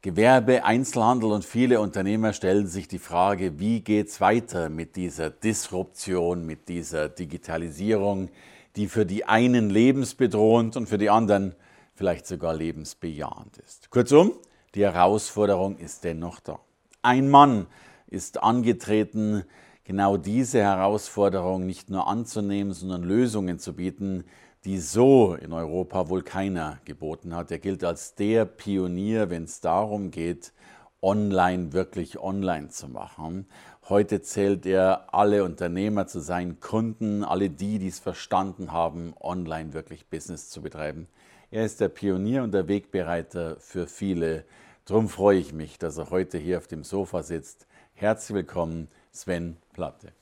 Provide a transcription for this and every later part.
Gewerbe, Einzelhandel und viele Unternehmer stellen sich die Frage, wie geht es weiter mit dieser Disruption, mit dieser Digitalisierung, die für die einen lebensbedrohend und für die anderen vielleicht sogar lebensbejahend ist. Kurzum, die Herausforderung ist dennoch da. Ein Mann ist angetreten, genau diese Herausforderung nicht nur anzunehmen, sondern Lösungen zu bieten, die so in Europa wohl keiner geboten hat. Er gilt als der Pionier, wenn es darum geht, online wirklich online zu machen. Heute zählt er alle Unternehmer zu seinen Kunden, alle die, die es verstanden haben, online wirklich Business zu betreiben. Er ist der Pionier und der Wegbereiter für viele. Darum freue ich mich, dass er heute hier auf dem Sofa sitzt. Herzlich willkommen, Sven Platte.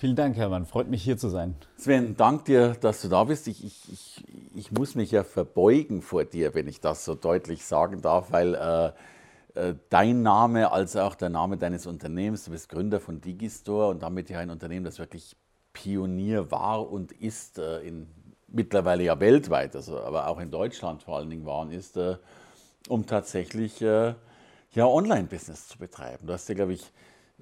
Vielen Dank, Hermann. Freut mich, hier zu sein. Sven, danke dir, dass du da bist. Ich, ich, ich, ich, muss mich ja verbeugen vor dir, wenn ich das so deutlich sagen darf, weil äh, äh, dein Name als auch der Name deines Unternehmens, du bist Gründer von Digistore und damit ja ein Unternehmen, das wirklich Pionier war und ist, äh, in, mittlerweile ja weltweit, also, aber auch in Deutschland vor allen Dingen war und ist, äh, um tatsächlich äh, ja, Online-Business zu betreiben. Du hast ja, glaube ich,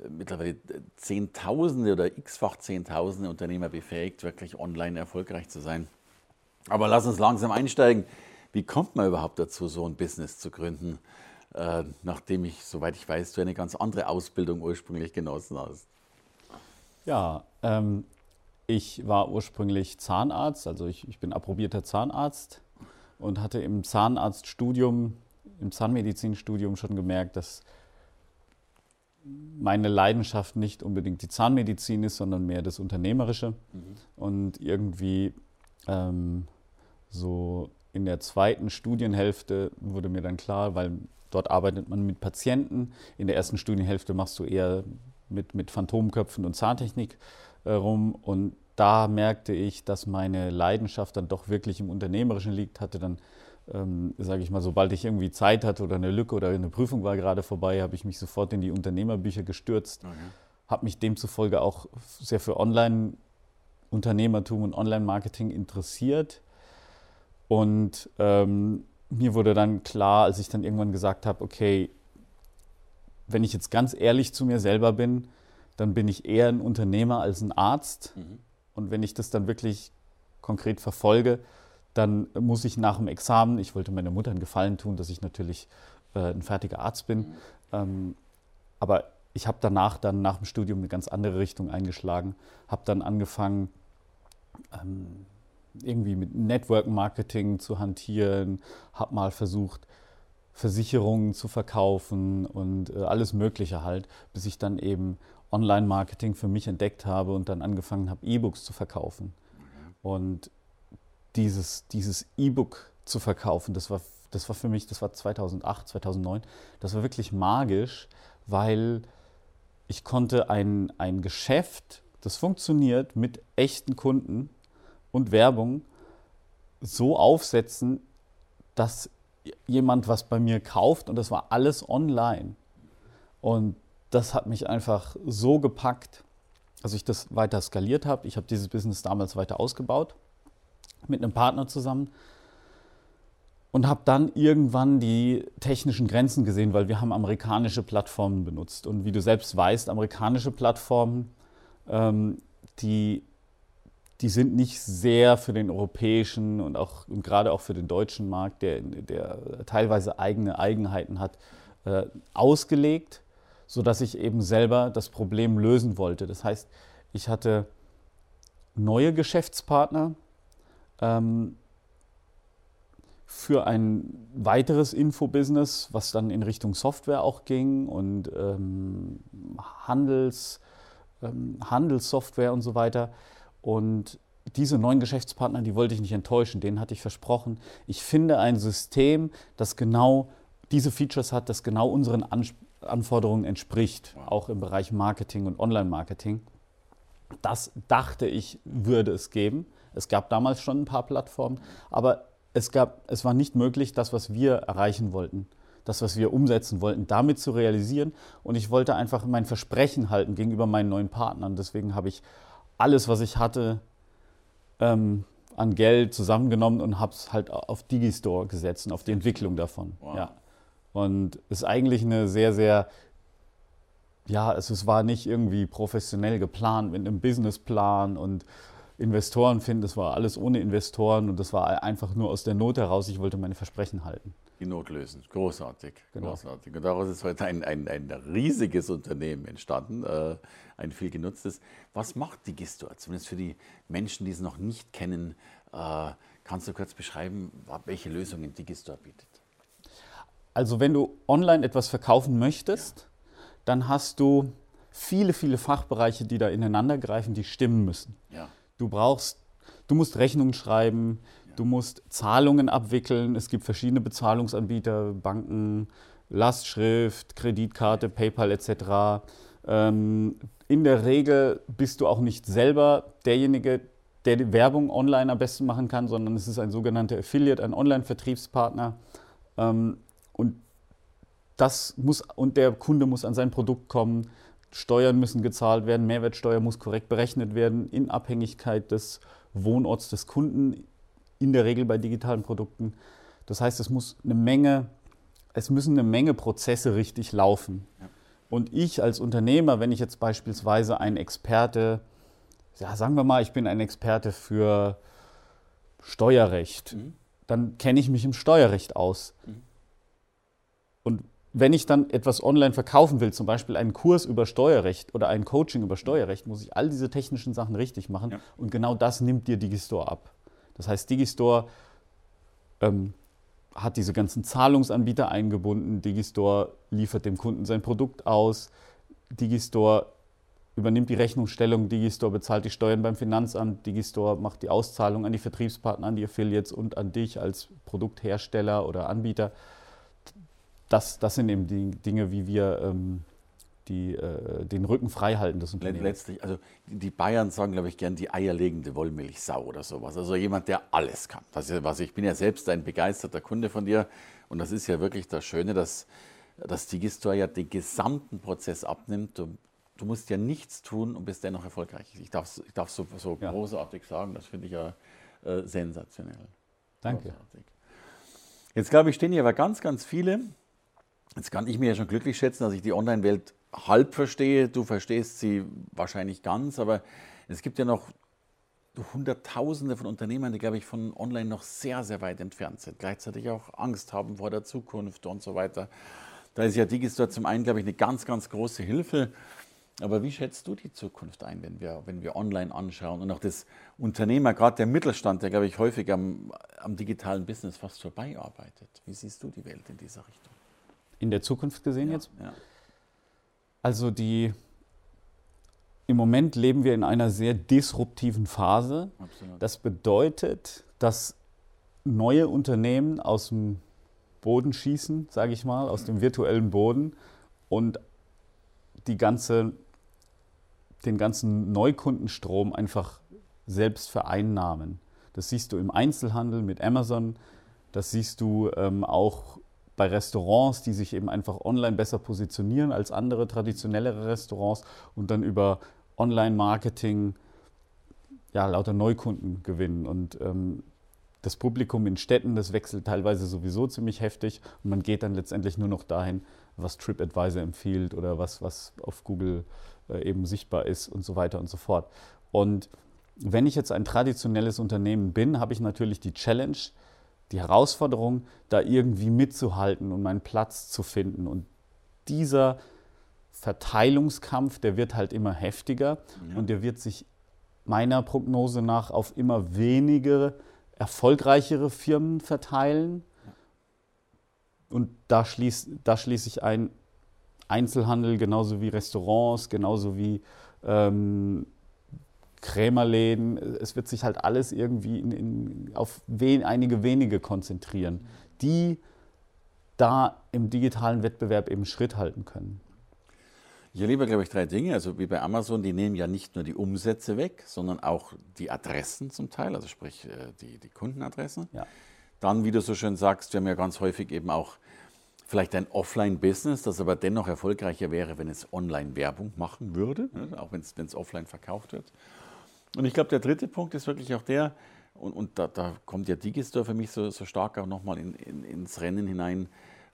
mittlerweile Zehntausende oder x-fach Zehntausende Unternehmer befähigt, wirklich online erfolgreich zu sein. Aber lass uns langsam einsteigen. Wie kommt man überhaupt dazu, so ein Business zu gründen, äh, nachdem ich, soweit ich weiß, du eine ganz andere Ausbildung ursprünglich genossen hast? Ja, ähm, ich war ursprünglich Zahnarzt, also ich, ich bin approbierter Zahnarzt und hatte im Zahnarztstudium, im Zahnmedizinstudium schon gemerkt, dass meine Leidenschaft nicht unbedingt die Zahnmedizin ist, sondern mehr das Unternehmerische. Mhm. Und irgendwie ähm, so in der zweiten Studienhälfte wurde mir dann klar, weil dort arbeitet man mit Patienten. In der ersten Studienhälfte machst du eher mit, mit Phantomköpfen und Zahntechnik äh, rum. Und da merkte ich, dass meine Leidenschaft dann doch wirklich im Unternehmerischen liegt, hatte dann ähm, sage ich mal, sobald ich irgendwie Zeit hatte oder eine Lücke oder eine Prüfung war gerade vorbei, habe ich mich sofort in die Unternehmerbücher gestürzt, okay. habe mich demzufolge auch sehr für Online-Unternehmertum und Online-Marketing interessiert. Und ähm, mir wurde dann klar, als ich dann irgendwann gesagt habe, okay, wenn ich jetzt ganz ehrlich zu mir selber bin, dann bin ich eher ein Unternehmer als ein Arzt. Mhm. Und wenn ich das dann wirklich konkret verfolge, dann muss ich nach dem Examen, ich wollte meiner Mutter einen Gefallen tun, dass ich natürlich äh, ein fertiger Arzt bin, ähm, aber ich habe danach dann nach dem Studium eine ganz andere Richtung eingeschlagen, habe dann angefangen, ähm, irgendwie mit Network Marketing zu hantieren, habe mal versucht, Versicherungen zu verkaufen und äh, alles Mögliche halt, bis ich dann eben Online-Marketing für mich entdeckt habe und dann angefangen habe, E-Books zu verkaufen. Und dieses, dieses E-Book zu verkaufen, das war, das war für mich, das war 2008, 2009, das war wirklich magisch, weil ich konnte ein, ein Geschäft, das funktioniert mit echten Kunden und Werbung, so aufsetzen, dass jemand was bei mir kauft und das war alles online. Und das hat mich einfach so gepackt, dass ich das weiter skaliert habe. Ich habe dieses Business damals weiter ausgebaut mit einem Partner zusammen und habe dann irgendwann die technischen Grenzen gesehen, weil wir haben amerikanische Plattformen benutzt. Und wie du selbst weißt, amerikanische Plattformen, ähm, die, die sind nicht sehr für den europäischen und, auch, und gerade auch für den deutschen Markt, der, der teilweise eigene Eigenheiten hat, äh, ausgelegt, sodass ich eben selber das Problem lösen wollte. Das heißt, ich hatte neue Geschäftspartner, ähm, für ein weiteres Infobusiness, was dann in Richtung Software auch ging und ähm, Handels, ähm, Handelssoftware und so weiter. Und diese neuen Geschäftspartner, die wollte ich nicht enttäuschen, denen hatte ich versprochen, ich finde ein System, das genau diese Features hat, das genau unseren An Anforderungen entspricht, auch im Bereich Marketing und Online-Marketing. Das dachte ich, würde es geben. Es gab damals schon ein paar Plattformen, aber es, gab, es war nicht möglich, das, was wir erreichen wollten, das, was wir umsetzen wollten, damit zu realisieren. Und ich wollte einfach mein Versprechen halten gegenüber meinen neuen Partnern. Deswegen habe ich alles, was ich hatte, ähm, an Geld zusammengenommen und habe es halt auf Digistore gesetzt und auf die Entwicklung davon. Wow. Ja. Und es ist eigentlich eine sehr, sehr, ja, es, es war nicht irgendwie professionell geplant mit einem Businessplan und Investoren finden, das war alles ohne Investoren und das war einfach nur aus der Not heraus, ich wollte meine Versprechen halten. Die Not lösen. Großartig. Genau. Großartig. Und daraus ist heute ein, ein, ein riesiges Unternehmen entstanden, äh, ein viel genutztes. Was macht Digistore? Zumindest für die Menschen, die es noch nicht kennen, äh, kannst du kurz beschreiben, welche Lösungen Digistore bietet? Also wenn du online etwas verkaufen möchtest, dann hast du viele, viele Fachbereiche, die da ineinander greifen, die stimmen müssen. Ja. Du brauchst, du musst Rechnungen schreiben, du musst Zahlungen abwickeln. Es gibt verschiedene Bezahlungsanbieter, Banken, Lastschrift, Kreditkarte, PayPal etc. Ähm, in der Regel bist du auch nicht selber derjenige, der die Werbung online am besten machen kann, sondern es ist ein sogenannter Affiliate, ein Online-Vertriebspartner. Ähm, und das muss und der Kunde muss an sein Produkt kommen. Steuern müssen gezahlt werden, Mehrwertsteuer muss korrekt berechnet werden in Abhängigkeit des Wohnorts des Kunden, in der Regel bei digitalen Produkten. Das heißt, es muss eine Menge, es müssen eine Menge Prozesse richtig laufen. Ja. Und ich als Unternehmer, wenn ich jetzt beispielsweise ein Experte, ja, sagen wir mal, ich bin ein Experte für Steuerrecht, Mhm. dann kenne ich mich im Steuerrecht aus. Mhm. Wenn ich dann etwas online verkaufen will, zum Beispiel einen Kurs über Steuerrecht oder ein Coaching über Steuerrecht, muss ich all diese technischen Sachen richtig machen. Ja. Und genau das nimmt dir Digistore ab. Das heißt, Digistore ähm, hat diese ganzen Zahlungsanbieter eingebunden. Digistore liefert dem Kunden sein Produkt aus. Digistore übernimmt die Rechnungsstellung. Digistore bezahlt die Steuern beim Finanzamt. Digistore macht die Auszahlung an die Vertriebspartner, an die Affiliates und an dich als Produkthersteller oder Anbieter. Das, das sind eben die Dinge, wie wir ähm, die, äh, den Rücken frei halten des Unternehmens. Letztlich, also die Bayern sagen, glaube ich, gern die eierlegende Wollmilchsau oder sowas. Also jemand, der alles kann. Das ist was, ich bin ja selbst ein begeisterter Kunde von dir und das ist ja wirklich das Schöne, dass, dass Digistore ja den gesamten Prozess abnimmt. Du, du musst ja nichts tun und bist dennoch erfolgreich. Ich darf ich darf so, so Ja. großartig sagen, das finde ich ja äh, sensationell. Danke. Großartig. Jetzt glaube ich, stehen hier aber ganz, ganz viele. Jetzt kann ich mir ja schon glücklich schätzen, dass ich die Online-Welt halb verstehe. Du verstehst sie wahrscheinlich ganz, aber es gibt ja noch Hunderttausende von Unternehmern, die, glaube ich, von online noch sehr, sehr weit entfernt sind. Gleichzeitig auch Angst haben vor der Zukunft und so weiter. Da ist ja Digistore zum einen, glaube ich, eine ganz, ganz große Hilfe. Aber wie schätzt du die Zukunft ein, wenn wir, wenn wir online anschauen und auch das Unternehmer, gerade der Mittelstand, der, glaube ich, häufig am, am digitalen Business fast vorbeiarbeitet? Wie siehst du die Welt in dieser Richtung? In der Zukunft gesehen jetzt? Ja. Also die im Moment leben wir in einer sehr disruptiven Phase. Absolut. Das bedeutet, dass neue Unternehmen aus dem Boden schießen, sage ich mal, aus dem virtuellen Boden und die ganze, den ganzen Neukundenstrom einfach selbst vereinnahmen. Das siehst du im Einzelhandel mit Amazon, das siehst du ähm, auch bei Restaurants, die sich eben einfach online besser positionieren als andere traditionellere Restaurants und dann über Online-Marketing ja, lauter Neukunden gewinnen. Und ähm, das Publikum in Städten, das wechselt teilweise sowieso ziemlich heftig und man geht dann letztendlich nur noch dahin, was TripAdvisor empfiehlt oder was, was auf Google äh, eben sichtbar ist und so weiter und so fort. Und wenn ich jetzt ein traditionelles Unternehmen bin, habe ich natürlich die Challenge, die Herausforderung, da irgendwie mitzuhalten und meinen Platz zu finden. Und dieser Verteilungskampf, der wird halt immer heftiger Ja. und der wird sich meiner Prognose nach auf immer weniger erfolgreichere Firmen verteilen. Und da schließe da schließ ich ein Einzelhandel, genauso wie Restaurants, genauso wie ähm, Krämerläden. Es wird sich halt alles irgendwie in, in, auf wen, einige wenige konzentrieren, die da im digitalen Wettbewerb eben Schritt halten können. Ich erlebe, glaube ich, drei Dinge. Also wie bei Amazon, die nehmen ja nicht nur die Umsätze weg, sondern auch die Adressen zum Teil, also sprich äh, die, die Kundenadressen. Ja. Dann, wie du so schön sagst, wir haben ja ganz häufig eben auch vielleicht ein Offline-Business, das aber dennoch erfolgreicher wäre, wenn es Online-Werbung machen würde, ne, auch wenn es offline verkauft wird. Und ich glaube, der dritte Punkt ist wirklich auch der, und, und da, da, kommt ja Digistore für mich so, so stark auch nochmal in, in, ins Rennen hinein,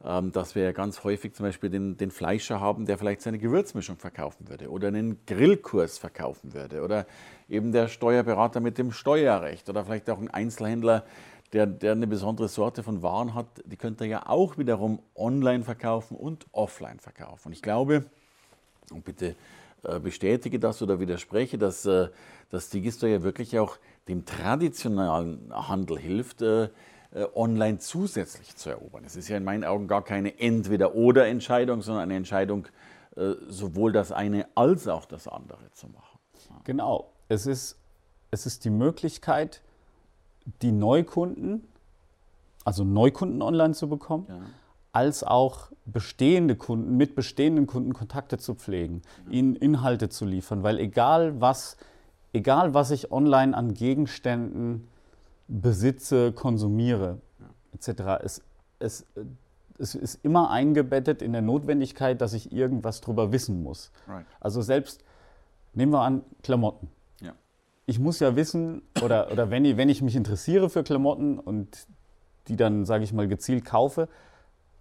ähm, dass wir ja ganz häufig zum Beispiel den, den, Fleischer haben, der vielleicht seine Gewürzmischung verkaufen würde oder einen Grillkurs verkaufen würde oder eben der Steuerberater mit dem Steuerrecht oder vielleicht auch ein Einzelhändler, der, der eine besondere Sorte von Waren hat, die könnte er ja auch wiederum online verkaufen und offline verkaufen. Und ich glaube, und bitte bestätige das oder widerspreche, dass, äh, dass Digistore ja wirklich auch dem traditionellen Handel hilft, äh, online zusätzlich zu erobern. Es ist ja in meinen Augen gar keine Entweder-Oder-Entscheidung, sondern eine Entscheidung, sowohl das eine als auch das andere zu machen. Genau, es ist, es ist die Möglichkeit, die Neukunden, also Neukunden online zu bekommen, ja. Als auch bestehende Kunden, mit bestehenden Kunden Kontakte zu pflegen, ja. ihnen Inhalte zu liefern, weil egal was, egal was ich online an Gegenständen besitze, konsumiere, ja. etc., es, es, es ist immer eingebettet in der Notwendigkeit, dass ich irgendwas darüber wissen muss. Right. Also selbst, nehmen wir an, Klamotten ich muss ja wissen, oder, oder wenn, ich, wenn ich mich interessiere für Klamotten und die dann, sage ich mal, gezielt kaufe,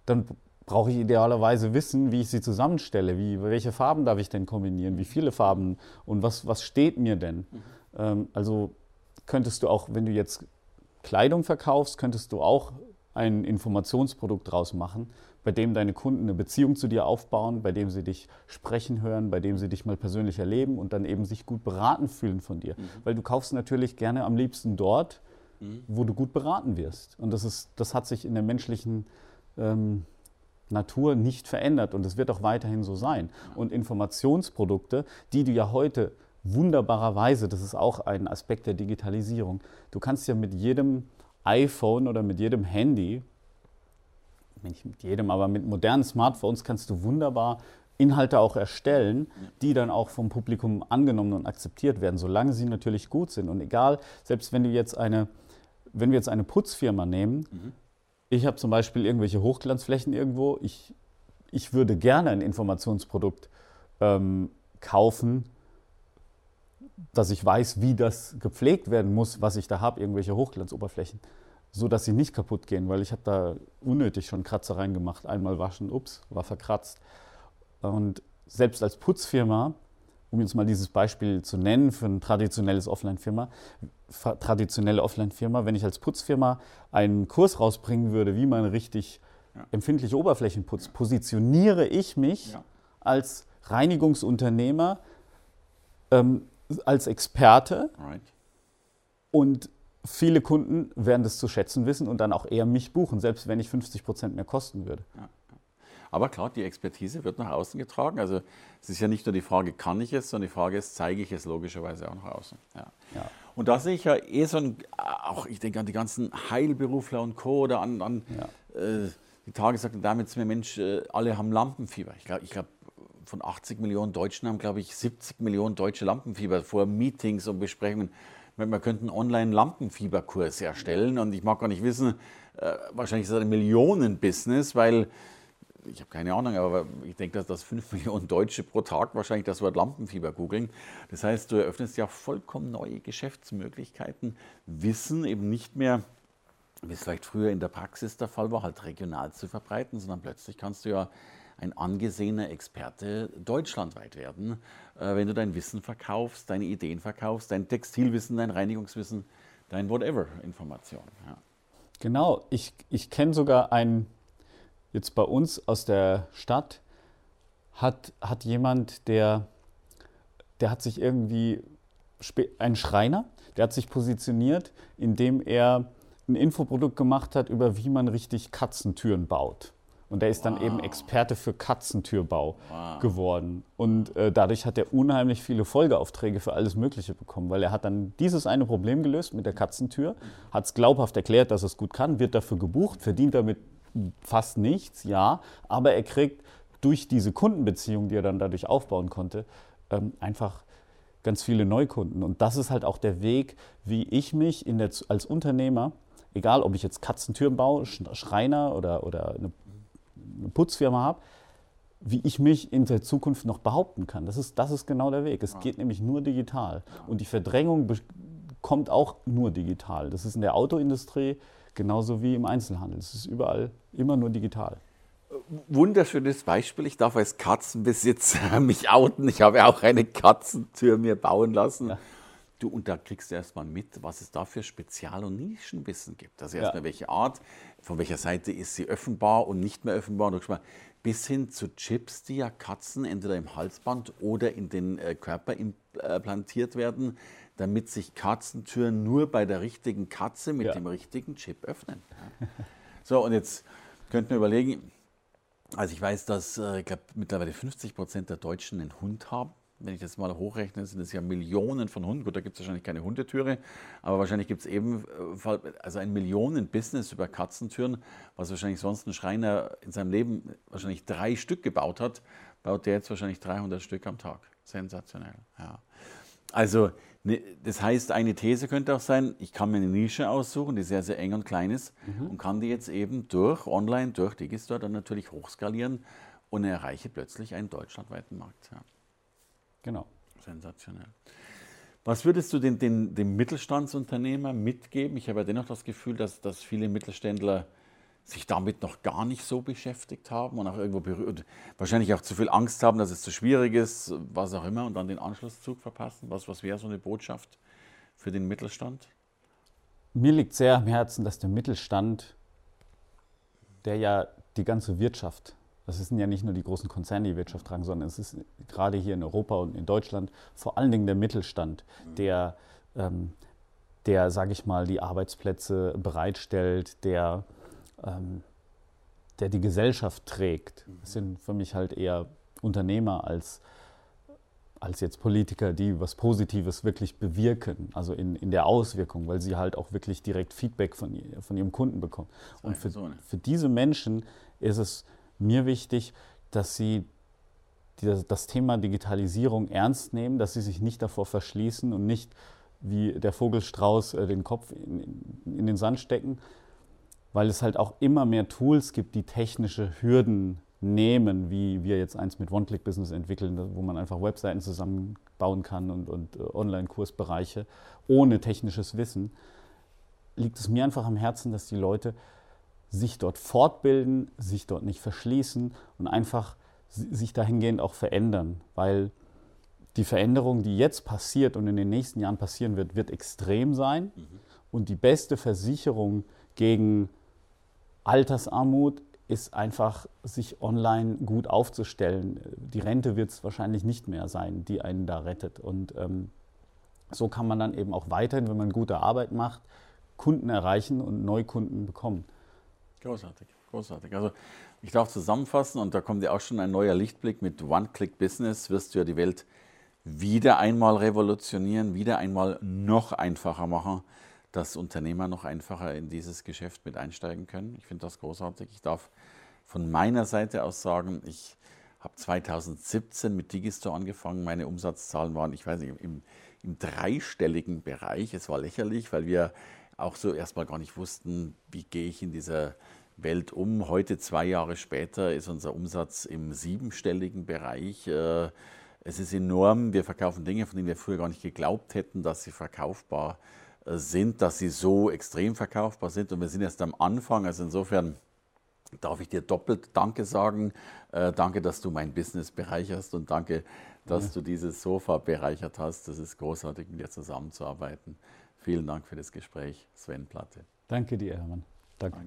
dann brauche ich idealerweise wissen, wie ich sie zusammenstelle, wie, welche Farben darf ich denn kombinieren, wie viele Farben und was, was steht mir denn. Mhm. Ähm, also könntest du auch, wenn du jetzt Kleidung verkaufst, könntest du auch ein Informationsprodukt draus machen, bei dem deine Kunden eine Beziehung zu dir aufbauen, bei dem sie dich sprechen hören, bei dem sie dich mal persönlich erleben und dann eben sich gut beraten fühlen von dir. Mhm. Weil du kaufst natürlich gerne am liebsten dort, mhm. wo du gut beraten wirst. Und das, ist, das hat sich in der menschlichen ähm, Natur nicht verändert und es wird auch weiterhin so sein. Und Informationsprodukte, die du ja heute wunderbarerweise, das ist auch ein Aspekt der Digitalisierung, du kannst ja mit jedem iPhone oder mit jedem Handy nicht mit jedem, aber mit modernen Smartphones kannst du wunderbar Inhalte auch erstellen, die dann auch vom Publikum angenommen und akzeptiert werden, solange sie natürlich gut sind. Und egal, selbst wenn du jetzt eine, wenn wir jetzt eine Putzfirma nehmen, mhm. Ich habe zum Beispiel irgendwelche Hochglanzflächen irgendwo, ich, ich würde gerne ein Informationsprodukt ähm, kaufen, dass ich weiß, wie das gepflegt werden muss, was ich da habe, irgendwelche Hochglanzoberflächen so dass sie nicht kaputt gehen, weil ich habe da unnötig schon Kratzer reingemacht. Einmal waschen, ups, war verkratzt. Und selbst als Putzfirma, um jetzt mal dieses Beispiel zu nennen für ein traditionelles Offline-Firma, traditionelle Offline-Firma, wenn ich als Putzfirma einen Kurs rausbringen würde, wie man richtig ja. empfindliche Oberflächen putzt, positioniere ich mich ja. als Reinigungsunternehmer, ähm, als Experte right. und viele Kunden werden das zu schätzen wissen und dann auch eher mich buchen, selbst wenn ich 50 Prozent mehr kosten würde. Aber klar, die Expertise wird nach außen getragen. Also es ist ja nicht nur die Frage, kann ich es, sondern die Frage ist, zeige ich es logischerweise auch nach außen. Ja. ja. Und da sehe ich ja eh so ein, auch ich denke an die ganzen Heilberufler und Co. oder an, an ja. äh, die Tage sagte damit mir, Mensch, äh, alle haben Lampenfieber. Ich glaube, ich glaub, von 80 Millionen Deutschen haben, glaube ich, 70 Millionen Deutsche Lampenfieber vor Meetings und Besprechungen man könnte einen Online-Lampenfieberkurs erstellen und ich mag gar nicht wissen, äh, wahrscheinlich ist das ein Millionen-Business, weil ich habe keine Ahnung, aber ich denke, dass das 5 Millionen Deutsche pro Tag wahrscheinlich das Wort Lampenfieber googeln. Das heißt, du eröffnest ja vollkommen neue Geschäftsmöglichkeiten, Wissen eben nicht mehr, wie es vielleicht früher in der Praxis der Fall war, halt regional zu verbreiten, sondern plötzlich kannst du ja ein angesehener Experte deutschlandweit werden, äh, wenn du dein Wissen verkaufst, deine Ideen verkaufst, dein Textilwissen, dein Reinigungswissen, dein whatever Information. Ja. Genau, ich, ich kenne sogar einen, jetzt bei uns aus der Stadt, hat, hat jemand, der, der hat sich irgendwie, ein Schreiner, der hat sich positioniert, indem er ein Infoprodukt gemacht hat über wie man richtig Katzentüren baut. Und der ist wow. dann eben Experte für Katzentürbau wow. geworden. Und äh, dadurch hat er unheimlich viele Folgeaufträge für alles Mögliche bekommen, weil er hat dann dieses eine Problem gelöst mit der Katzentür, hat es glaubhaft erklärt, dass er es gut kann, wird dafür gebucht, verdient damit fast nichts, ja, aber er kriegt durch diese Kundenbeziehung, die er dann dadurch aufbauen konnte, ähm, einfach ganz viele Neukunden. Und das ist halt auch der Weg, wie ich mich der, als Unternehmer, egal ob ich jetzt Katzentüren baue, Schreiner oder, oder eine, eine Putzfirma habe, wie ich mich in der Zukunft noch behaupten kann. Das ist, das ist genau der Weg. Es ja. geht nämlich nur digital. Ja. Und die Verdrängung kommt auch nur digital. Das ist in der Autoindustrie genauso wie im Einzelhandel. Es ist überall immer nur digital wunderschönes Beispiel. Ich darf als Katzenbesitzer mich outen. Ich habe auch eine Katzentür mir bauen lassen. Ja. Du, und da kriegst du erstmal mit, was es da für Spezial- und Nischenwissen gibt. Also erstmal ja. welche Art, von welcher Seite ist sie öffnbar und nicht mehr öffnbar. Bis hin zu Chips, die ja Katzen entweder im Halsband oder in den äh, Körper implantiert werden, damit sich Katzentüren nur bei der richtigen Katze mit ja. dem richtigen Chip öffnen. So, und jetzt könnten wir überlegen, also ich weiß, dass äh, ich glaube mittlerweile 50 Prozent der Deutschen einen Hund haben. Wenn ich das mal hochrechne, sind es ja Millionen von Hunden. Gut, da gibt es wahrscheinlich keine Hundetüre, aber wahrscheinlich gibt es eben äh, also ein Millionen-Business über Katzentüren, was wahrscheinlich sonst ein Schreiner in seinem Leben wahrscheinlich drei Stück gebaut hat, baut der jetzt wahrscheinlich 300 Stück am Tag. Sensationell. Ja. Also das heißt, eine These könnte auch sein, ich kann mir eine Nische aussuchen, die sehr, sehr eng und klein ist mhm. und kann die jetzt eben durch Online, durch Digistore dann natürlich hochskalieren und erreiche plötzlich einen deutschlandweiten Markt. Ja. Genau. Sensationell. Was würdest du den, den, dem Mittelstandsunternehmer mitgeben? Ich habe ja dennoch das Gefühl, dass, dass viele Mittelständler sich damit noch gar nicht so beschäftigt haben und auch irgendwo berührt, wahrscheinlich auch zu viel Angst haben, dass es zu schwierig ist, was auch immer, und dann den Anschlusszug verpassen? Was, was wäre so eine Botschaft für den Mittelstand? Mir liegt sehr am Herzen, dass der Mittelstand, der ja die ganze Wirtschaft, das sind ja nicht nur die großen Konzerne, die Wirtschaft tragen, sondern es ist gerade hier in Europa und in Deutschland vor allen Dingen der Mittelstand, der, ähm, der sage ich mal, die Arbeitsplätze bereitstellt, der ähm, der die Gesellschaft trägt. Das sind für mich halt eher Unternehmer als, als jetzt Politiker, die was Positives wirklich bewirken, also in, in der Auswirkung, weil sie halt auch wirklich direkt Feedback von, von ihrem Kunden bekommen. Und für, für diese Menschen ist es mir wichtig, dass sie die, das Thema Digitalisierung ernst nehmen, dass sie sich nicht davor verschließen und nicht wie der Vogelstrauß äh, den Kopf in, in den Sand stecken, weil es halt auch immer mehr Tools gibt, die technische Hürden nehmen, wie wir jetzt eins mit One-Click-Business entwickeln, wo man einfach Webseiten zusammenbauen kann und, und äh, Online-Kursbereiche ohne technisches Wissen, liegt es mir einfach am Herzen, dass die Leute sich dort fortbilden, sich dort nicht verschließen und einfach sich dahingehend auch verändern, weil die Veränderung, die jetzt passiert und in den nächsten Jahren passieren wird, wird extrem sein mhm. und die beste Versicherung gegen Altersarmut ist einfach, sich online gut aufzustellen. Die Rente wird es wahrscheinlich nicht mehr sein, die einen da rettet. Und ähm, so kann man dann eben auch weiterhin, wenn man gute Arbeit macht, Kunden erreichen und Neukunden bekommen. Großartig, großartig. Also ich darf zusammenfassen und da kommt ja auch schon ein neuer Lichtblick mit One-Click-Business, wirst du ja die Welt wieder einmal revolutionieren, wieder einmal noch einfacher machen dass Unternehmer noch einfacher in dieses Geschäft mit einsteigen können. Ich finde das großartig. Ich darf von meiner Seite aus sagen, ich habe 2017 mit Digistore angefangen. Meine Umsatzzahlen waren, ich weiß nicht, im, im dreistelligen Bereich. Es war lächerlich, weil wir auch so erstmal gar nicht wussten, wie gehe ich in dieser Welt um. Heute, zwei Jahre später, ist unser Umsatz im siebenstelligen Bereich. Äh, es ist enorm. Wir verkaufen Dinge, von denen wir früher gar nicht geglaubt hätten, dass sie verkaufbar sind sind, dass sie so extrem verkaufbar sind. Und wir sind erst am Anfang. Also insofern darf ich dir doppelt Danke sagen. Äh, danke, dass du mein Business bereicherst und danke, dass ja. du dieses Sofa bereichert hast. Das ist großartig, mit dir zusammenzuarbeiten. Vielen Dank für das Gespräch, Sven Platte. Danke dir, Hermann. Danke.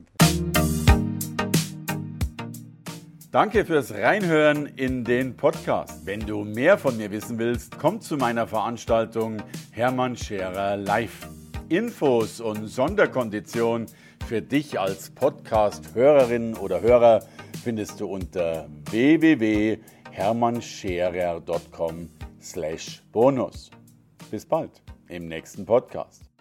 Danke fürs Reinhören in den Podcast. Wenn du mehr von mir wissen willst, komm zu meiner Veranstaltung Hermann Scherer Live. Infos und Sonderkonditionen für dich als Podcast-Hörerin oder Hörer findest du unter www.hermannscherer.com/bonus. Bis bald im nächsten Podcast.